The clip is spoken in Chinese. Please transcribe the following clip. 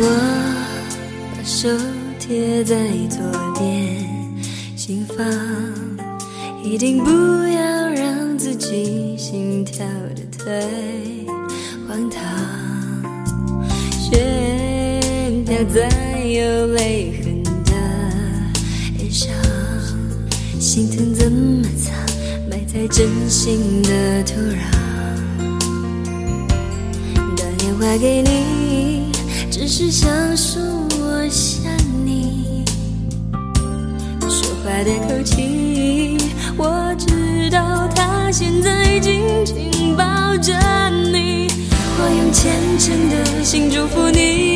我把手贴在左边心房一定不要让自己心跳的太荒唐。雪飘在有泪痕的脸上心疼怎么藏埋在真心的土壤。打电话给你只是想说我想你。说话的口气，我知道他现在紧紧抱着你。我用虔诚的心祝福你。